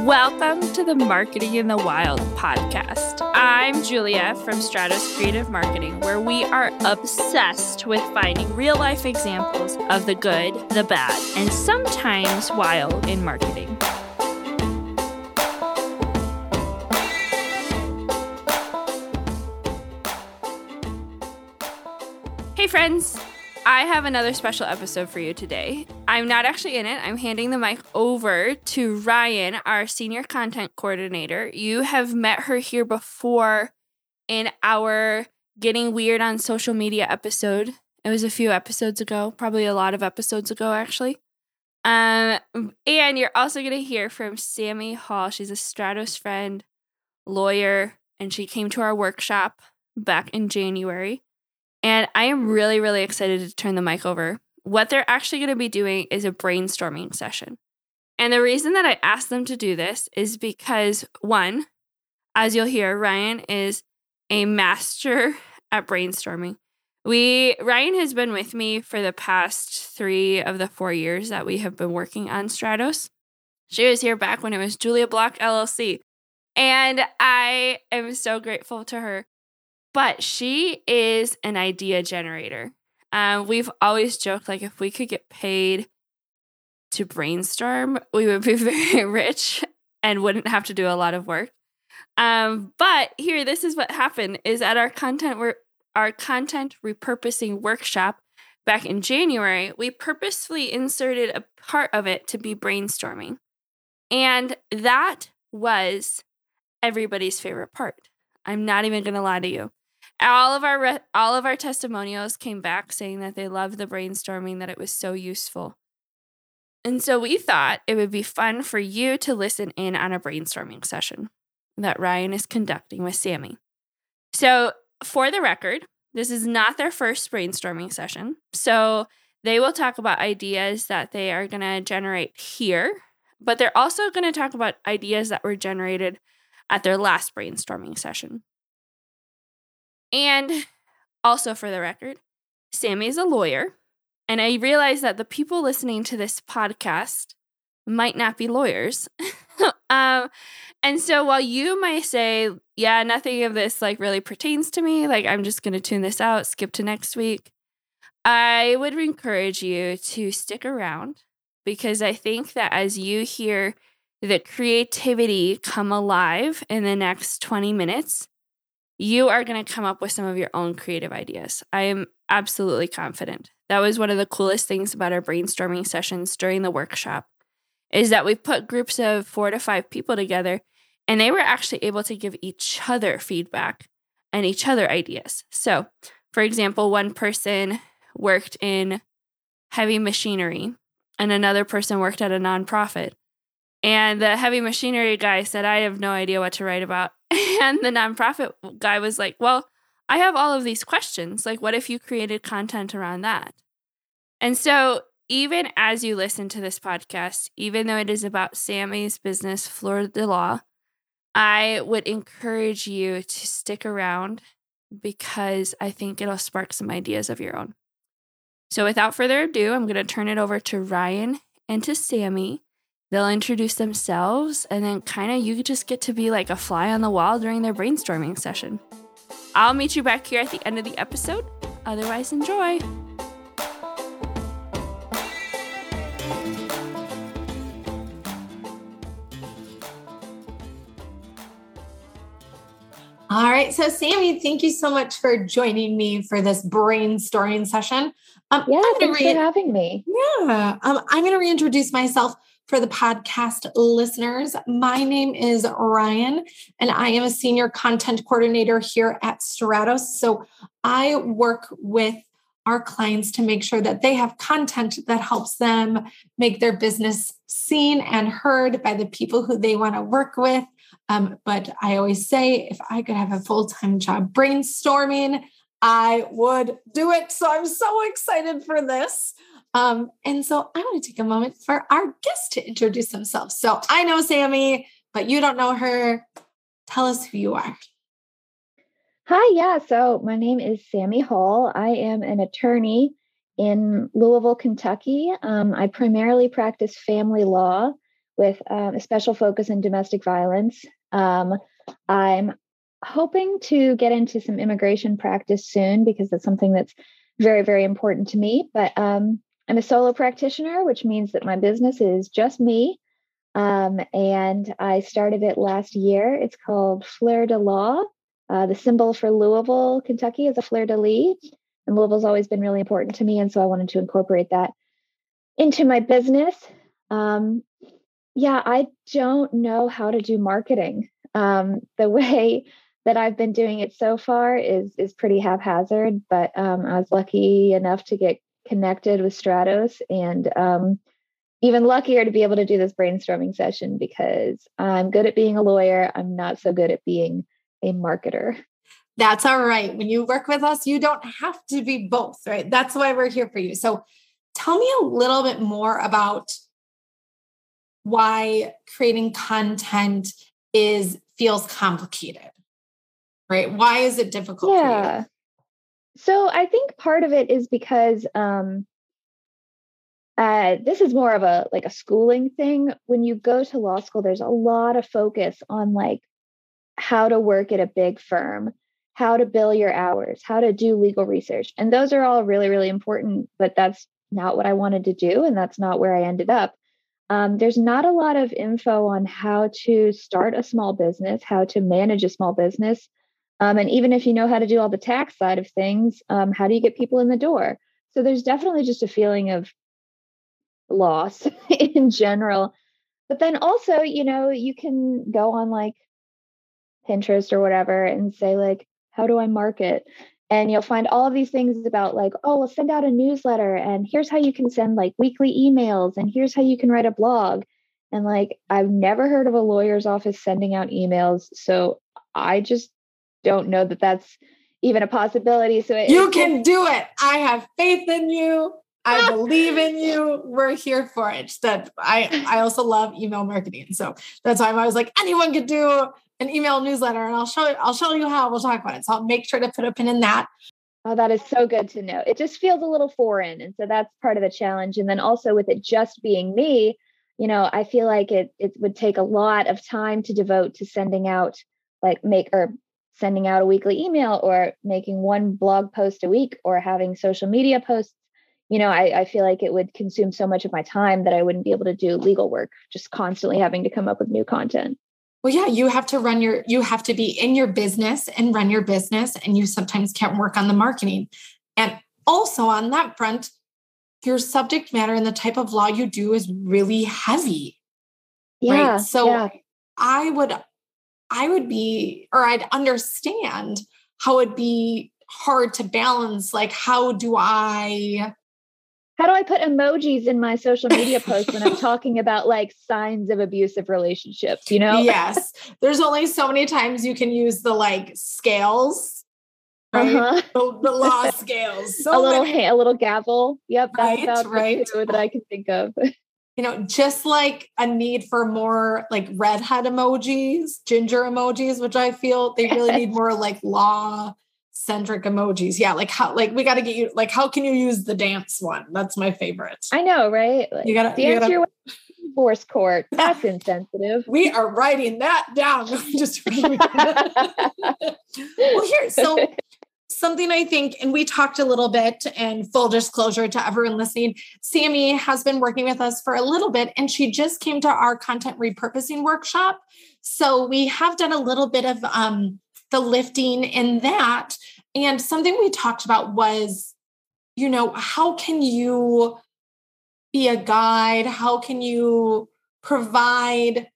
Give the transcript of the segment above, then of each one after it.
Welcome to the Marketing in the Wild podcast. I'm Julia from Stratos Creative Marketing, where we are obsessed with finding real life examples of the good, the bad, and sometimes wild in marketing. Hey, friends. I have another special episode for you today. I'm not actually in it. I'm handing the mic over to Ryan, our senior content coordinator. You have met her here before in our Getting Weird on Social Media episode. It was a few episodes ago, probably a lot of episodes ago, actually. Um, and you're also going to hear from Sammy Hall. She's a Stratos friend, lawyer, and she came to our workshop back in January. And I am really, really excited to turn the mic over. What they're actually going to be doing is a brainstorming session. And the reason that I asked them to do this is because, one, as you'll hear, Ryan is a master at brainstorming. We Ryan has been with me for the past 3 of the 4 years that we have been working on Stratos. She was here back when it was Julia Block LLC. And I am so grateful to her but she is an idea generator. Um, we've always joked like if we could get paid to brainstorm, we would be very rich and wouldn't have to do a lot of work. Um, but here, this is what happened: is at our content our content repurposing workshop back in January, we purposefully inserted a part of it to be brainstorming, and that was everybody's favorite part. I'm not even going to lie to you all of our re- all of our testimonials came back saying that they loved the brainstorming that it was so useful. And so we thought it would be fun for you to listen in on a brainstorming session that ryan is conducting with sammy. So for the record this is not their first brainstorming session so they will talk about ideas that they are going to generate here but they're also going to talk about ideas that were generated at their last brainstorming session and also, for the record, Sammy is a lawyer. And I realize that the people listening to this podcast might not be lawyers. um, and so while you might say, yeah, nothing of this like really pertains to me, like I'm just going to tune this out, skip to next week, I would encourage you to stick around because I think that as you hear the creativity come alive in the next 20 minutes, you are going to come up with some of your own creative ideas. I am absolutely confident. That was one of the coolest things about our brainstorming sessions during the workshop is that we put groups of 4 to 5 people together and they were actually able to give each other feedback and each other ideas. So, for example, one person worked in heavy machinery and another person worked at a nonprofit. And the heavy machinery guy said, I have no idea what to write about. And the nonprofit guy was like, Well, I have all of these questions. Like, what if you created content around that? And so, even as you listen to this podcast, even though it is about Sammy's business, Fleur de Law, I would encourage you to stick around because I think it'll spark some ideas of your own. So, without further ado, I'm going to turn it over to Ryan and to Sammy They'll introduce themselves, and then kind of you just get to be like a fly on the wall during their brainstorming session. I'll meet you back here at the end of the episode. Otherwise, enjoy. All right. So, Sammy, thank you so much for joining me for this brainstorming session. Um, yeah, thanks re- for having me. Yeah. Um, I'm going to reintroduce myself for the podcast listeners. My name is Ryan, and I am a senior content coordinator here at Stratos. So I work with our clients to make sure that they have content that helps them make their business seen and heard by the people who they want to work with. Um, but I always say if I could have a full time job brainstorming, I would do it. So I'm so excited for this. Um, and so I want to take a moment for our guest to introduce themselves. So I know Sammy, but you don't know her. Tell us who you are. Hi, yeah. So my name is Sammy Hall. I am an attorney in Louisville, Kentucky. Um, I primarily practice family law with um, a special focus in domestic violence. Um, I'm hoping to get into some immigration practice soon because that's something that's very, very important to me. But um, I'm a solo practitioner, which means that my business is just me. Um, and I started it last year. It's called Fleur de Law. Uh, the symbol for Louisville, Kentucky is a fleur de lis. And Louisville's always been really important to me. And so I wanted to incorporate that into my business. Um, yeah, I don't know how to do marketing. Um, the way that I've been doing it so far is is pretty haphazard, but um, I was lucky enough to get connected with Stratos and um, even luckier to be able to do this brainstorming session because I'm good at being a lawyer. I'm not so good at being a marketer. That's all right. When you work with us, you don't have to be both, right? That's why we're here for you. So tell me a little bit more about why creating content is feels complicated right why is it difficult yeah so i think part of it is because um uh, this is more of a like a schooling thing when you go to law school there's a lot of focus on like how to work at a big firm how to bill your hours how to do legal research and those are all really really important but that's not what i wanted to do and that's not where i ended up um, there's not a lot of info on how to start a small business, how to manage a small business. Um, and even if you know how to do all the tax side of things, um, how do you get people in the door? So there's definitely just a feeling of loss in general. But then also, you know, you can go on like Pinterest or whatever and say, like, how do I market? and you'll find all of these things about like oh we'll send out a newsletter and here's how you can send like weekly emails and here's how you can write a blog and like i've never heard of a lawyer's office sending out emails so i just don't know that that's even a possibility so it, you can do it i have faith in you I believe in you. We're here for it. That I I also love email marketing. So that's why I was like, anyone could do an email newsletter and I'll show you, I'll show you how we'll talk about it. So I'll make sure to put a pin in that. Oh, that is so good to know. It just feels a little foreign. And so that's part of the challenge. And then also with it just being me, you know, I feel like it it would take a lot of time to devote to sending out like make or sending out a weekly email or making one blog post a week or having social media posts you know I, I, feel like it would consume so much of my time that i wouldn't be able to do legal work just constantly having to come up with new content well, yeah, you have to run your, you have to be in your business and run your business, and you sometimes can't work on the marketing. And also on that front, your subject matter and the type of law you do is really heavy. Yeah. Right. So yeah. I would, I would be, or I'd understand how it'd be hard to balance. Like, how do I how do I put emojis in my social media posts when I'm talking about like signs of abusive relationships, you know? Yes. There's only so many times you can use the like scales. Right? Uh-huh. The, the, law scales. So a little many. a little gavel. Yep, that's right, right. that I can think of. You know, just like a need for more like redhead emojis, ginger emojis, which I feel they really need more like law centric emojis. Yeah, like how like we got to get you like how can you use the dance one? That's my favorite. I know, right? Like, you got to dance you gotta, your divorce court. That's insensitive. We are writing that down. Just well, here so something I think, and we talked a little bit, and full disclosure to everyone listening, Sammy has been working with us for a little bit, and she just came to our content repurposing workshop. So we have done a little bit of um, the lifting in that. And something we talked about was, you know, how can you be a guide? How can you provide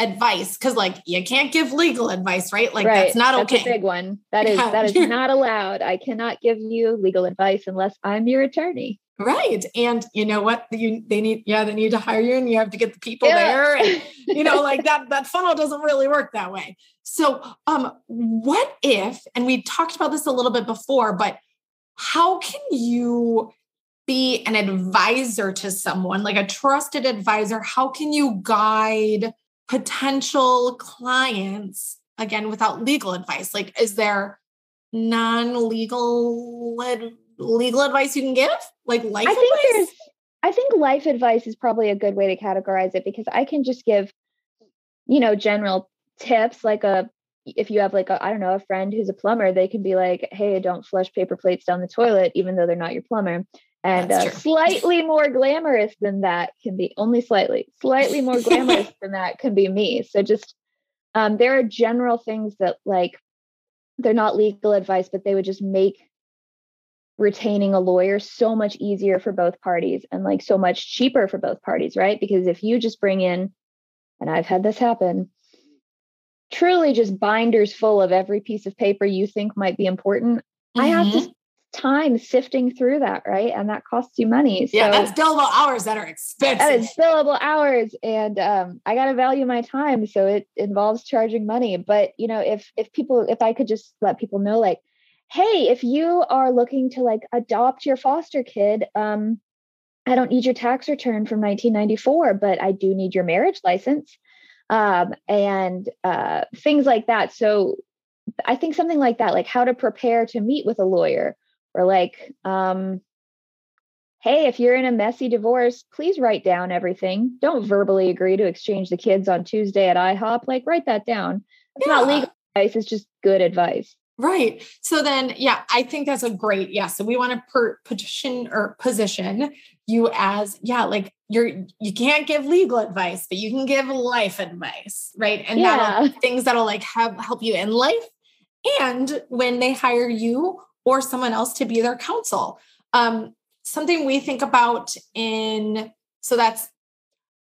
advice? Because like you can't give legal advice, right? Like right. that's not that's okay. a big one. That is yeah. that is not allowed. I cannot give you legal advice unless I'm your attorney. Right. And you know what? You they need, yeah, they need to hire you and you have to get the people yeah. there. And you know, like that, that funnel doesn't really work that way. So um, what if, and we talked about this a little bit before, but how can you be an advisor to someone, like a trusted advisor? How can you guide potential clients again without legal advice? Like, is there non-legal legal advice you can give? Like life I think advice? There's, I think life advice is probably a good way to categorize it because I can just give, you know, general tips like uh, a if you have like a I don't know a friend who's a plumber, they can be like, "Hey, don't flush paper plates down the toilet, even though they're not your plumber." And uh, slightly more glamorous than that can be only slightly, slightly more glamorous than that can be me. So just um, there are general things that like they're not legal advice, but they would just make retaining a lawyer so much easier for both parties and like so much cheaper for both parties, right? Because if you just bring in, and I've had this happen, truly just binders full of every piece of paper you think might be important. Mm-hmm. I have to mm-hmm. Time sifting through that, right? And that costs you money. So yeah, that's billable hours that are expensive. That is billable hours, and um, I got to value my time, so it involves charging money. But you know, if if people, if I could just let people know, like, hey, if you are looking to like adopt your foster kid, um, I don't need your tax return from 1994, but I do need your marriage license um, and uh, things like that. So I think something like that, like how to prepare to meet with a lawyer, or like, um, hey, if you're in a messy divorce, please write down everything. Don't verbally agree to exchange the kids on Tuesday at IHOP. Like, write that down. It's yeah. not legal advice, it's just good advice. Right. So then, yeah, I think that's a great, yeah. So we want to per- petition or position you as, yeah, like you're, you can't give legal advice, but you can give life advice. Right. And yeah. that'll things that'll like have, help you in life and when they hire you or someone else to be their counsel. Um, something we think about in, so that's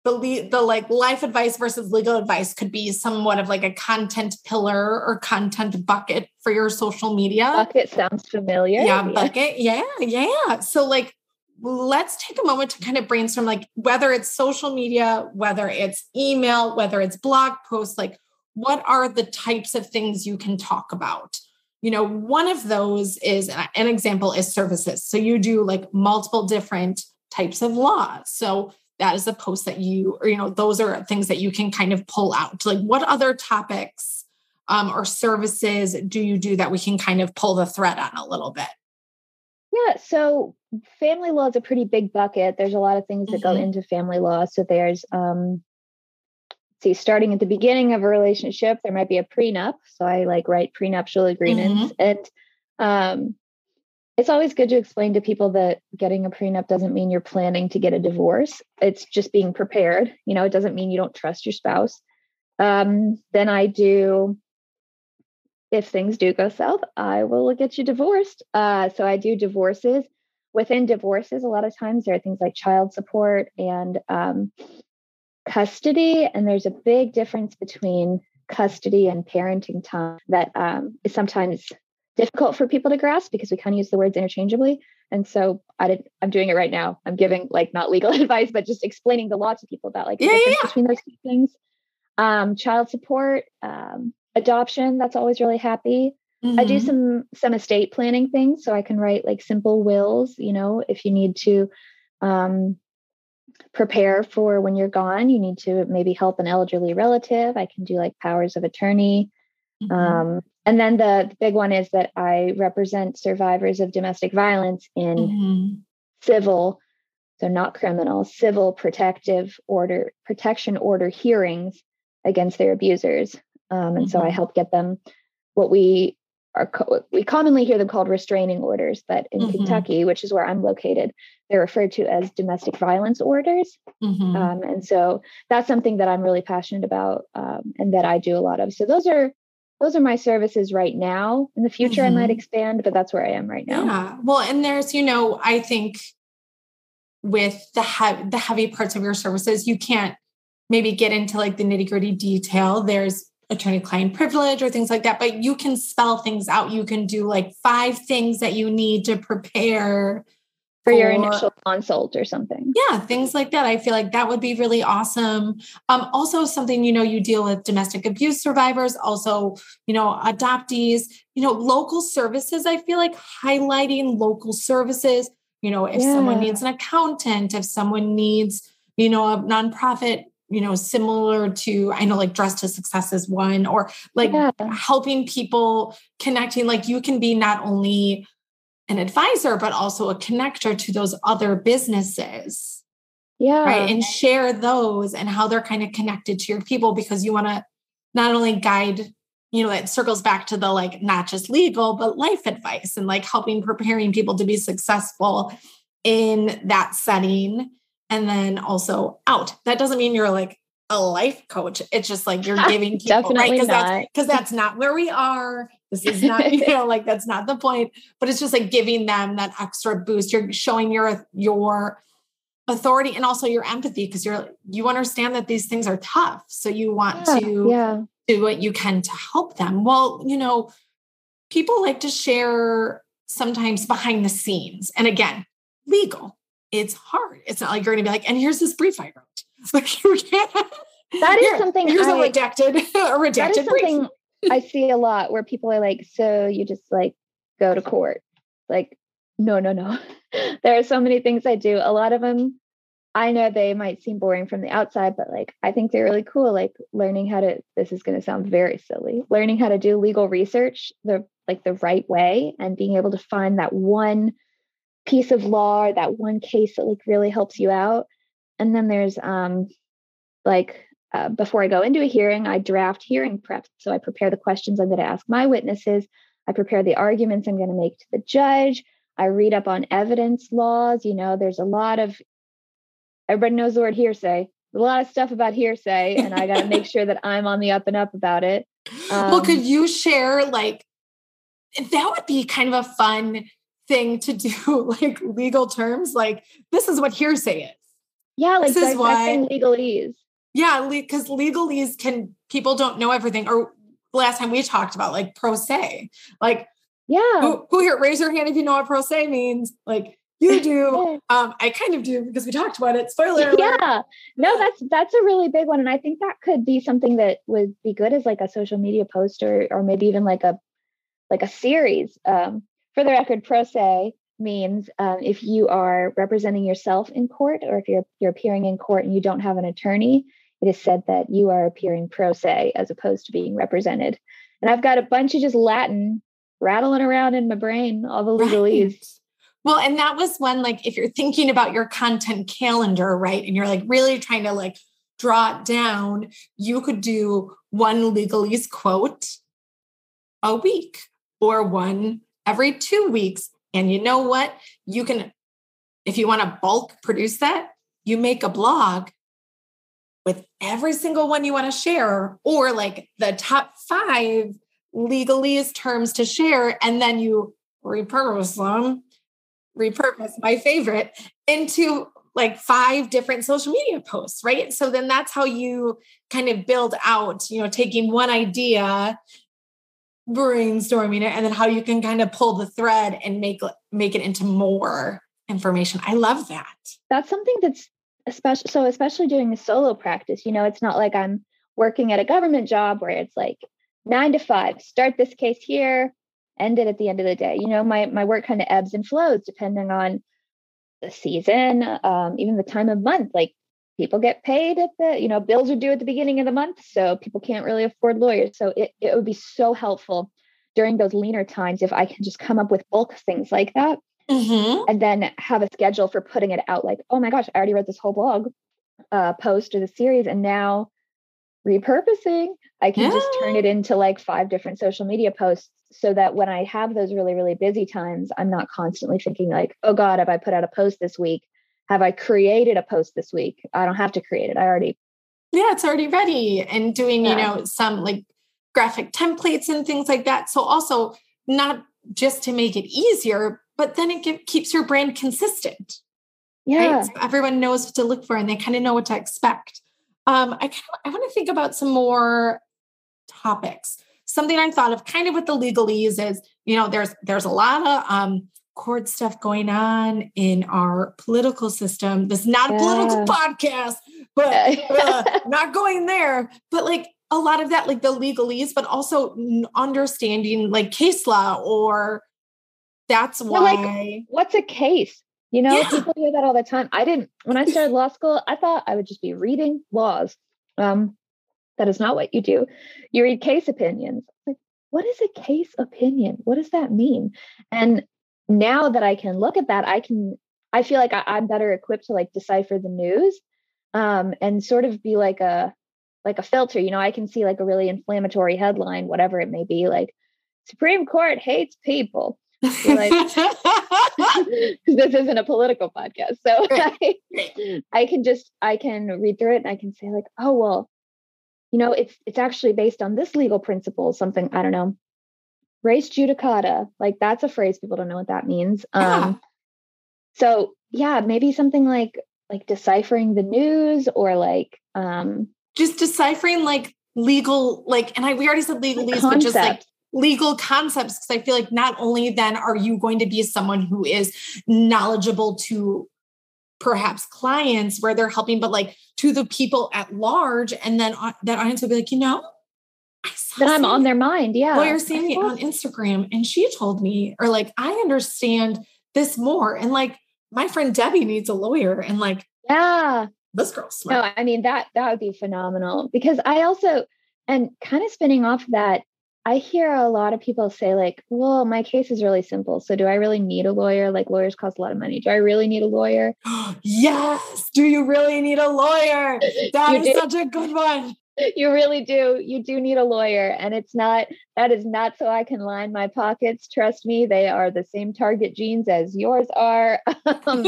the the like life advice versus legal advice could be somewhat of like a content pillar or content bucket for your social media. Bucket sounds familiar. Yeah, yeah. bucket. Yeah, yeah. So like let's take a moment to kind of brainstorm like whether it's social media, whether it's email, whether it's blog posts, like what are the types of things you can talk about? You know, one of those is an example is services. So you do like multiple different types of law. So that is a post that you or you know those are things that you can kind of pull out like what other topics um, or services do you do that we can kind of pull the thread on a little bit yeah so family law is a pretty big bucket there's a lot of things that mm-hmm. go into family law so there's um see starting at the beginning of a relationship there might be a prenup so i like write prenuptial agreements mm-hmm. and um it's always good to explain to people that getting a prenup doesn't mean you're planning to get a divorce. It's just being prepared. You know, it doesn't mean you don't trust your spouse. Um, then I do, if things do go south, I will get you divorced. Uh, so I do divorces. Within divorces, a lot of times there are things like child support and um, custody. And there's a big difference between custody and parenting time that um, is sometimes difficult for people to grasp because we kind of use the words interchangeably. And so I did I'm doing it right now. I'm giving like not legal advice, but just explaining the law to people about like the yeah, difference yeah. between those two things. Um, child support, um, adoption, that's always really happy. Mm-hmm. I do mm-hmm. some some estate planning things so I can write like simple wills, you know, if you need to um, prepare for when you're gone, you need to maybe help an elderly relative. I can do like powers of attorney. Mm-hmm. Um, and then the, the, big one is that I represent survivors of domestic violence in mm-hmm. civil, so not criminal, civil protective order, protection order hearings against their abusers. Um, and mm-hmm. so I mm-hmm. help get them what we are, co- we commonly hear them called restraining orders, but in mm-hmm. Kentucky, which is where I'm located, they're referred to as domestic violence orders. Mm-hmm. Um, and so that's something that I'm really passionate about um, and that I do a lot of. So those are those are my services right now. In the future, mm-hmm. I might mm-hmm. expand, but that's where I am right now. Yeah. Well, and there's, you know, I think with the he- the heavy parts of your services, you can't maybe get into like the nitty gritty detail. There's attorney client privilege or things like that, but you can spell things out. You can do like five things that you need to prepare for, your initial consult or something. Yeah, things like that. I feel like that would be really awesome. Um, also, something you know, you deal with domestic abuse survivors, also, you know, adoptees, you know, local services. I feel like highlighting local services. You know, if yeah. someone needs an accountant, if someone needs, you know, a nonprofit you know similar to i know like dress to success is one or like yeah. helping people connecting like you can be not only an advisor, but also a connector to those other businesses. Yeah. Right. And share those and how they're kind of connected to your people because you want to not only guide, you know, it circles back to the like not just legal, but life advice and like helping preparing people to be successful in that setting. And then also out. That doesn't mean you're like a life coach. It's just like you're giving people Definitely right because that's because that's not where we are. This is not, you know, like that's not the point. But it's just like giving them that extra boost. You're showing your your authority and also your empathy because you're you understand that these things are tough. So you want Yeah, to yeah. do what you can to help them. Well, you know, people like to share sometimes behind the scenes. And again, legal. It's hard. It's not like you're gonna be like, and here's this brief I wrote. Like you can't That is Here, something Here's a I- redacted, a that redacted is brief. I see a lot where people are like, so you just like go to court. Like, no, no, no. there are so many things I do. A lot of them, I know they might seem boring from the outside, but like, I think they're really cool. Like learning how to, this is going to sound very silly, learning how to do legal research the like the right way and being able to find that one piece of law or that one case that like really helps you out. And then there's um like uh, before I go into a hearing, I draft hearing prep. So I prepare the questions I'm going to ask my witnesses. I prepare the arguments I'm going to make to the judge. I read up on evidence laws. You know, there's a lot of, everybody knows the word hearsay, a lot of stuff about hearsay, and I got to make sure that I'm on the up and up about it. well, Um, could you share like that would be kind of a fun thing to do, like legal terms, like this is what hearsay is. Yeah, like this is why- legalese. Yeah, because legalese can people don't know everything. Or last time we talked about like pro se. Like Yeah. who, who here raise your hand if you know what pro se means? Like you do. um, I kind of do because we talked about it. Spoiler alert. yeah no that's that's a really big one and i think that could be something that would be good as like a social media post or or maybe even like a like a series um for the record pro se means um, if you are representing yourself in court or if you're you're appearing in court and you don't have an attorney it is said that you are appearing pro se as opposed to being represented and i've got a bunch of just latin rattling around in my brain all the legalese Right. Well, and that was when, like, if you're thinking about your content calendar, right, and you're like really trying to like draw it down, you could do one legalese quote a week or one every two weeks. And you know what? You can, if you want to bulk produce that, you make a blog with every single one you want to share, or like the top five legalese terms to share, and then you repurpose them repurpose my favorite into like five different social media posts, right? So then that's how you kind of build out, you know, taking one idea, brainstorming it, and then how you can kind of pull the thread and make make it into more information. I love that. that's something that's especially so especially doing a solo practice you know it's not like i'm working at a government job where it's like nine to five start this case here end it at the end of the day you know my my work kind of ebbs and flows depending on the season um, even the time of month like people get paid at the you know bills are due at the beginning of the month so people can't really afford lawyers. So it, it would be so helpful during those leaner times if i can just come up with bulk things like that Mhm. and then have a schedule for putting it out like oh my gosh i already wrote this whole blog uh, post or the series and now repurposing. I can just turn it into like five different social media posts so that when i have those really really busy times i'm not constantly thinking like oh god have i put out a post this week have i created a post this week i don't have to create it i already Yeah, it's already ready and doing, you know, some like graphic templates and things like that. So also not just to make it easier, but then it keeps your brand consistent. yeah right? So everyone knows what to look for and they kind of know what to expect. Um, I kind of I want to think about some more topics. Something I thought of kind of with the legalese is, you know, there's there's a lot of um court stuff going on in our political system. This is not a political Yeah. podcast, but uh, not going there. But like a lot of that, like the legalese, but also understanding like case law or that's Well, like, why what's a case? You know, Yeah. people hear that all the time. I didn't when I started law school, I thought I would just be reading laws. Um, that is not what you do. You read case opinions. Like, what is a case opinion? What does that mean? And now that I can look at that, I can I feel like I, I'm better equipped to like decipher the news um, and sort of be like a like a filter. You know, I can see like a really inflammatory headline, whatever it may be, like Supreme Court hates people. like, this isn't a political podcast. So I, I can just I can read through it and I can say like, oh well, you know, it's it's actually based on this legal principle, something, I don't know, res judicata. Like that's a phrase people don't know what that means. Yeah. Um so yeah, maybe something like like deciphering the news or like um just deciphering like legal like and I we already said legalese, but just like legal concepts because I feel like not only then are you going to be someone who is knowledgeable to perhaps clients where they're helping, but like to the people at large, and then uh, that audience will be like, you know, that I'm on their mind. Yeah. Lawyer seeing it on Instagram, and she told me, or like, I understand this more, and like my friend Debbie needs a lawyer, and like, yeah, this girl's smart. No, I mean that that would be phenomenal because I also and kind of spinning off that I hear a lot of people say, like, well, my case is really simple. So do I really need a lawyer? Like, lawyers cost a lot of money. Do I really need a lawyer? yes. Do you really need a lawyer? That is do. such a good one. You really do. You do need a lawyer. And it's not, that is not so I can line my pockets. Trust me, they are the same target jeans as yours are. um,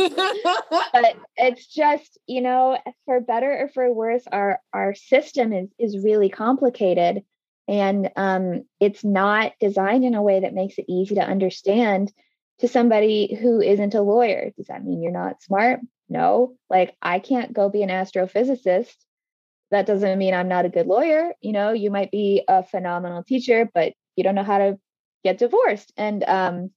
but it's just, you know, for better or for worse, our, our system is, is really complicated and um, it's not designed in a way that makes it easy to understand to somebody who isn't a lawyer. Does that mean you're not smart? No. Like, I can't go be an astrophysicist. That doesn't mean I'm not a good lawyer. You know, you might be a phenomenal teacher, but you don't know how to get divorced. And um,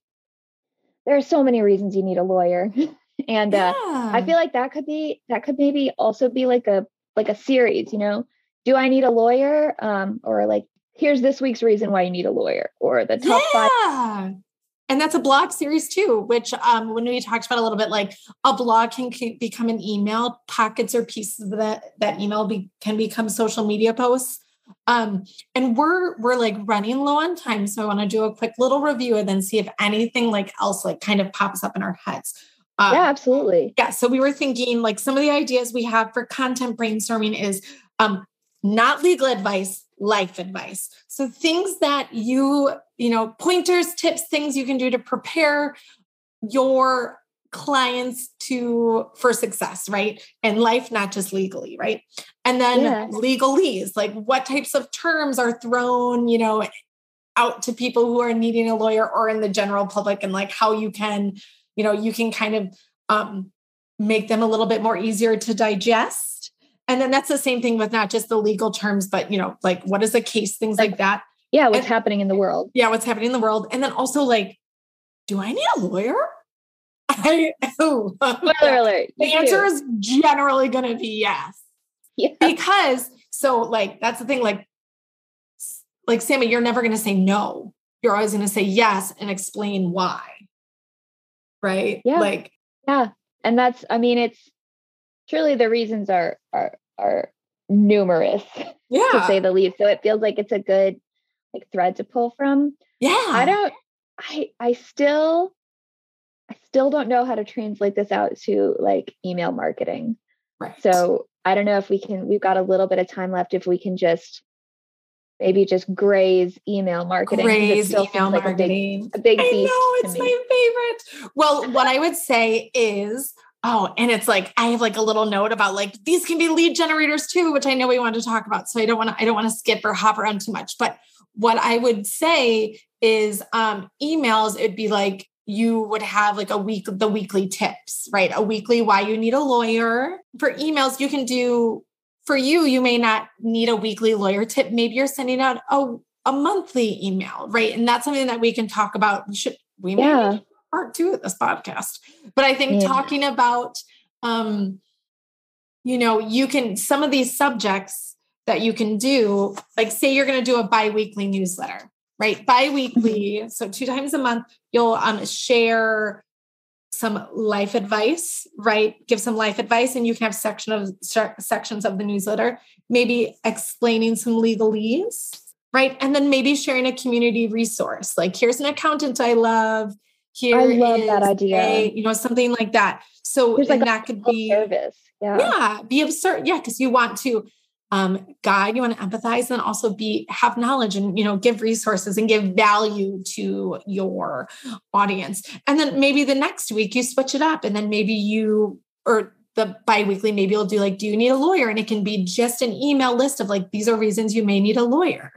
there are so many reasons you need a lawyer. and uh, yeah. I feel like that could be that could maybe also be like a like a series. You know, do I need a lawyer? Um, or like here's this week's reason why you need a lawyer or the top yeah. five and that's a blog series too which um, when we talked about a little bit like a blog can, can become an email pockets or pieces of that that email be, can become social media posts. Um, and we're we're like running low on time so i want to do a quick little review and then see if anything like else like kind of pops up in our heads. Um, yeah absolutely. yeah so we were thinking like some of the ideas we have for content brainstorming is um, not legal advice life advice. So things that you, you know, pointers, tips, things you can do to prepare your clients to for success, right? And life, not just legally, right? And then yes. legalese, like what types of terms are thrown, you know, out to people who are needing a lawyer or in the general public and like how you can, you know, you can kind of um make them a little bit more easier to digest and then that's the same thing with not just the legal terms, but you know, like what is a case, things like, like that. Yeah, what's and, happening in the world. Yeah, what's happening in the world. And then also like, do I need a lawyer? I, oh, Spoiler alert. The answer is generally going to be yes. Yeah. Because so like that's the thing like like Sammy you're never going to say no. You're always going to say yes and explain why. Right? Yeah. Like yeah. And that's I mean it's truly the reasons are are are numerous yeah to say the least so it feels like it's a good like thread to pull from yeah i don't i i still i still don't know how to translate this out to like email marketing right so i don't know if we can we've got a little bit of time left if we can just maybe just graze email marketing. Graze email like marketing. A big, a big I know it's my favorite. Well, what I would say is Oh, and it's like I have like a little note about like these can be lead generators too, which I know we want to talk about. So I don't want to I don't want to skip or hop around too much. But what I would say is um emails, it'd be like you would have like a week the weekly tips, right? A weekly why you need a lawyer. For emails, you can do for you, you may not need a weekly lawyer tip. Maybe you're sending out a, a monthly email, right? And that's something that we can talk about. We should we yeah. Part two of this podcast. But I think yeah. talking about, um, you know, you can, some of these subjects that you can do, like say you're going to do a bi-weekly newsletter, right? Bi-weekly. Mm-hmm. So two times a month, you'll um, share some life advice, right? Give some life advice, and you can have section of sections of the newsletter, maybe explaining some legalese, right? And then maybe sharing a community resource. Like, here's an accountant I love. Here I love that idea. A, you know, something like that. So There's like and a that could be service. Yeah. yeah, be absurd. Yeah, because you want to um, guide, you want to empathize, and also be have knowledge and you know give resources and give value to your audience. And then maybe the next week you switch it up, and then maybe you or the biweekly maybe you'll do like, do you need a lawyer? And it can be just an email list of like these are reasons you may need a lawyer.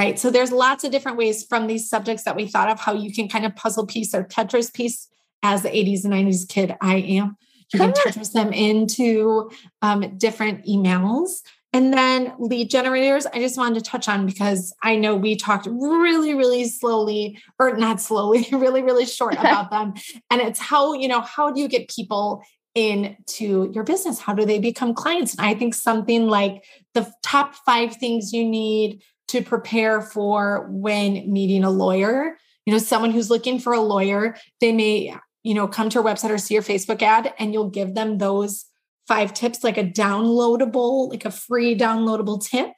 Right. So there's lots of different ways from these subjects that we thought of how you can kind of puzzle piece or Tetris piece as the 80s and 90s kid I am. You can Tetris them into um, different emails. And then lead generators, I just wanted to touch on because I know we talked really, really slowly, or not slowly, really, really short about them. And it's how, you know, how do you get people into your business? How do they become clients? And I think something like the top five things you need to prepare for when meeting a lawyer. You know, someone who's looking for a lawyer, they may, you know, come to your website or see your Facebook ad and you'll give them those five tips, like a downloadable, like a free downloadable tip.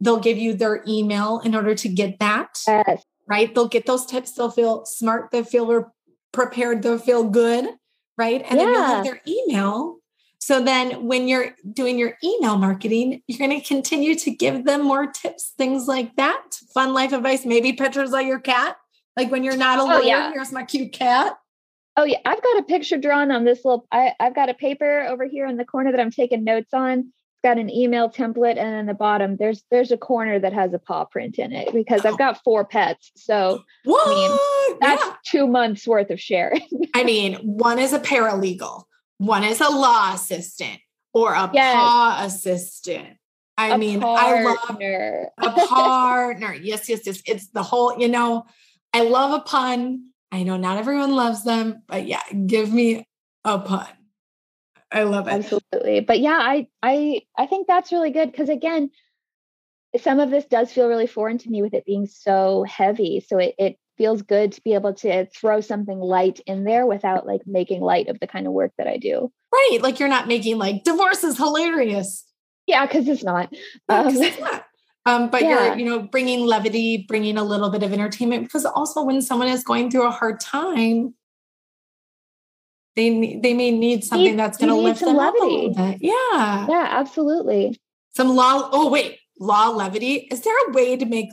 They'll give you their email in order to get that. Yes. Right. They'll get those tips. They'll feel smart. They'll feel prepared. They'll feel good. Right. And yeah. then you'll have their email so then when you're doing your email marketing, you're going to continue to give them more tips, things like that. Fun life advice, maybe pictures of your cat. Like when you're not oh, alone, oh, yeah. here's my cute cat. Oh yeah, I've got a picture drawn on this little I, I've got a paper over here in the corner that I'm taking notes on. It's got an email template and in the bottom there's there's a corner that has a paw print in it because I've got four pets. So what? I mean that's yeah. two months worth of sharing. I mean, one is a paralegal one is a law assistant or a yes. paw assistant. I a mean, partner. I love a partner. yes, yes, yes. It's the whole, you know, I love a pun. I know not everyone loves them, but yeah, give me a pun. I love it. Absolutely. But yeah, I I I think that's really good because again, some of this does feel really foreign to me with it being so heavy. So it, it feels good to be able to throw something light in there without like making light of the kind of work that I do. Right. Like you're not making like divorce is hilarious. Yeah, because it's not. Um, it's not. Um, but yeah. you're, you know, bringing levity, bringing a little bit of entertainment because also when someone is going through a hard time, they they may need something need, that's going to lift them levity. up a little bit. Yeah. Yeah, absolutely. Some law. Oh wait, law levity. Is there a way to make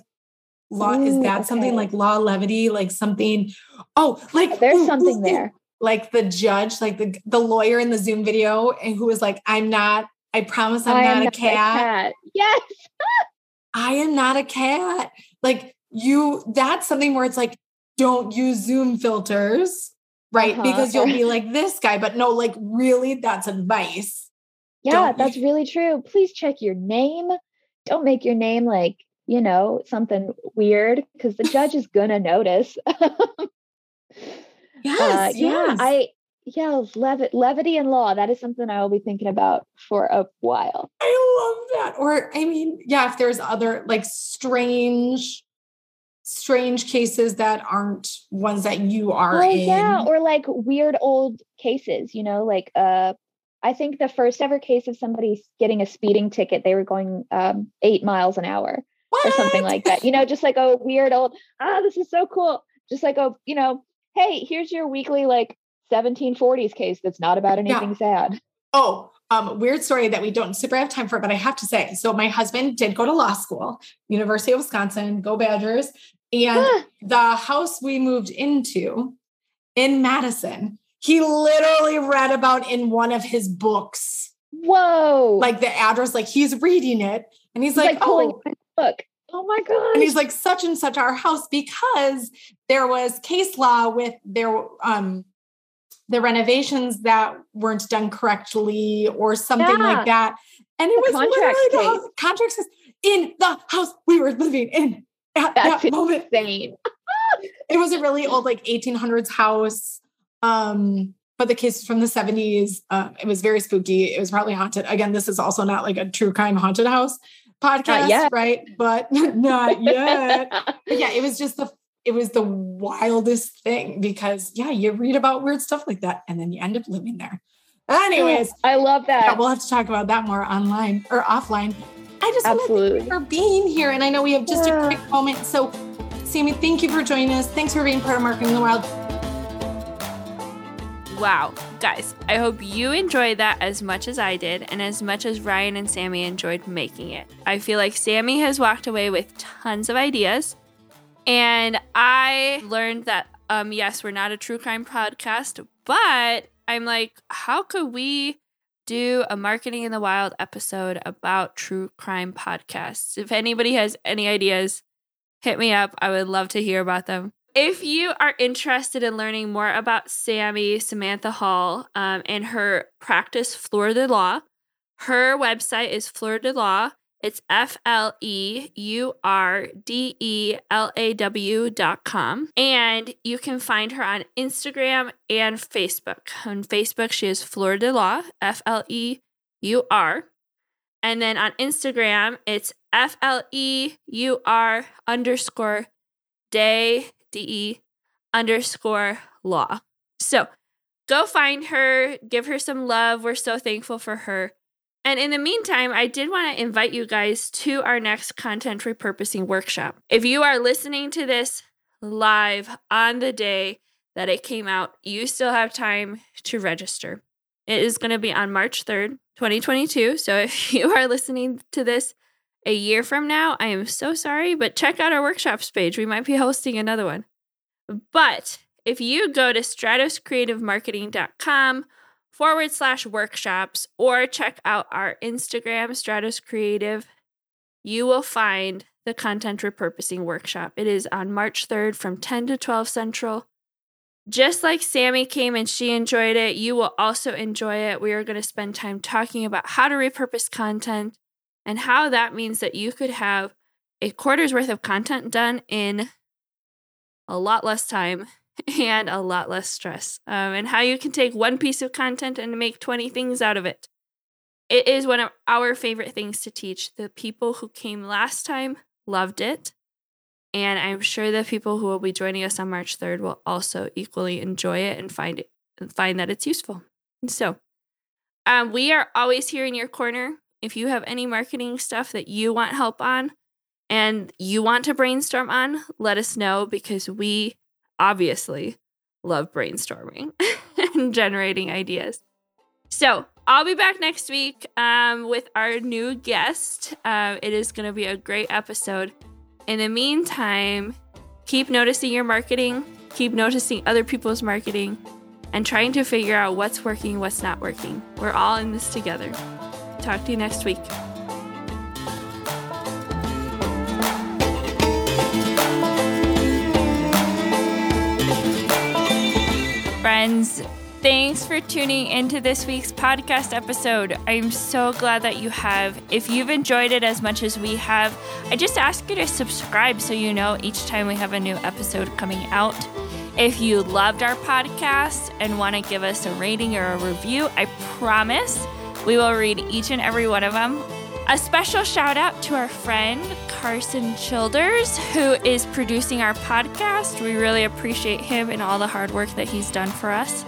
law ooh, is that okay. something like law levity like something oh like there's ooh, something ooh, there. like the judge like the the lawyer in the zoom video and who was like i'm not i promise i'm not, a, not cat. a cat. yes. I am not a cat. Like you that's something where it's like don't use zoom filters right? Uh-huh. because you'll be like this guy but no like really that's advice. Yeah don't that's really true. Please check your name. Don't make your name like you know, something weird because the judge is gonna notice. yes, uh, yeah, yes. I yeah, lev- levity and law. That is something I will be thinking about for a while. I love that. Or I mean, yeah, if there's other like strange, strange cases that aren't ones that you are oh, in. Yeah, or like weird old cases, you know, like uh I think the first ever case of somebody getting a speeding ticket, they were going um, eight miles an hour? Or something like that. You know, just like a weird old, ah, this is so cool. Just like a, you know, hey, here's your weekly like 1740s case that's not about anything yeah. sad. Oh, um, weird story that we don't super have time for, but I have to say. So my husband did go to law school, University of Wisconsin, go Badgers. And the house we moved into in Madison, he literally read about in one of his books. Whoa. Like the address, like he's reading it and he's, he's like, like, oh, book. Oh my god! And he's like such and such our house because there was case law with their um the renovations that weren't done correctly or something yeah. like that. And it the was contract literally the contract says in the house we were living in at That's that moment. Insane. it was a really old like 1800s house. Um, but the case from the 70s. Uh, it was very spooky. It was probably haunted. Again, this is also not like a true crime haunted house, podcast, right? But not yet. but yeah, it was just the it was the wildest thing because yeah, you read about weird stuff like that and then you end up living there. Anyways, I love that. Yeah, we'll have to talk about that more online or offline. I just Absolutely. want to thank you for being here. And I know we have just yeah. a quick moment. So, Sammy, thank you for joining us. Thanks for being part of Marketing the Wild. Wow, guys, I hope you enjoyed that as much as I did and as much as Ryan and Sammy enjoyed making it. I feel like Sammy has walked away with tons of ideas, and I learned that, um, yes, we're not a true crime podcast, but I'm like, how could we do a Marketing in the Wild episode about true crime podcasts? If anybody has any ideas, hit me up. I would love to hear about them if you are interested in learning more about Sammy Samantha Hall um, and her practice, de Law, her website is de Law. It's F L E U R D E L A W dot com. And you can find her on Instagram and Facebook. On Facebook, she is de Law, F L E U R. And then on Instagram, it's F L E U R underscore day DE underscore law. So go find her, give her some love. We're so thankful for her. And in the meantime, I did want to invite you guys to our next content repurposing workshop. If you are listening to this live on the day that it came out, you still have time to register. It is going to be on March 3rd, 2022. So if you are listening to this a year from now, I am so sorry, but check out our workshops page. We might be hosting another one. But if you go to stratoscreativemarketing.com forward slash workshops or check out our Instagram, Stratos Creative, you will find the content repurposing workshop. It is on March 3rd from 10 to 12 Central. Just like Sammy came and she enjoyed it, you will also enjoy it. We are going to spend time talking about how to repurpose content and how that means that you could have a quarter's worth of content done in a lot less time and a lot less stress, um, and how you can take one piece of content and make 20 things out of it. It is one of our favorite things to teach. The people who came last time loved it. And I'm sure the people who will be joining us on March 3rd will also equally enjoy it and find it find that it's useful. So, um, we are always here in your corner. If you have any marketing stuff that you want help on, and you want to brainstorm on, let us know because we obviously love brainstorming and generating ideas. So I'll be back next week um, with our new guest. Uh, it is going to be a great episode. In the meantime, keep noticing your marketing, keep noticing other people's marketing, and trying to figure out what's working, what's not working. We're all in this together. Talk to you next week. friends. Thanks for tuning into this week's podcast episode. I'm so glad that you have. If you've enjoyed it as much as we have, I just ask you to subscribe so you know each time we have a new episode coming out. If you loved our podcast and want to give us a rating or a review, I promise we will read each and every one of them a special shout out to our friend Carson Childers, who is producing our podcast. We really appreciate him and all the hard work that he's done for us.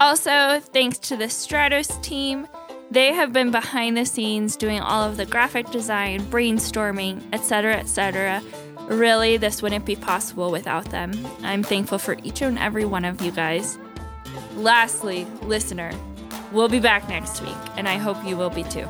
Also, thanks to the Stratos team. They have been behind the scenes doing all of the graphic design, brainstorming, etc., etc. Really, this wouldn't be possible without them. I'm thankful for each and every one of you guys. Lastly, listener, We'll be back next week, and I hope you will be too.